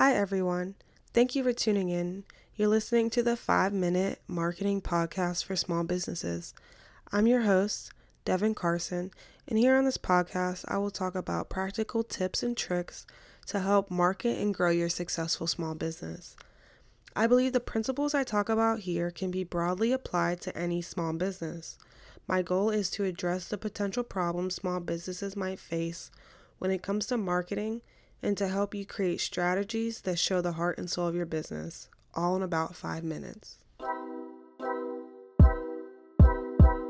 Hi, everyone. Thank you for tuning in. You're listening to the 5 Minute Marketing Podcast for Small Businesses. I'm your host, Devin Carson, and here on this podcast, I will talk about practical tips and tricks to help market and grow your successful small business. I believe the principles I talk about here can be broadly applied to any small business. My goal is to address the potential problems small businesses might face when it comes to marketing and to help you create strategies that show the heart and soul of your business, all in about five minutes.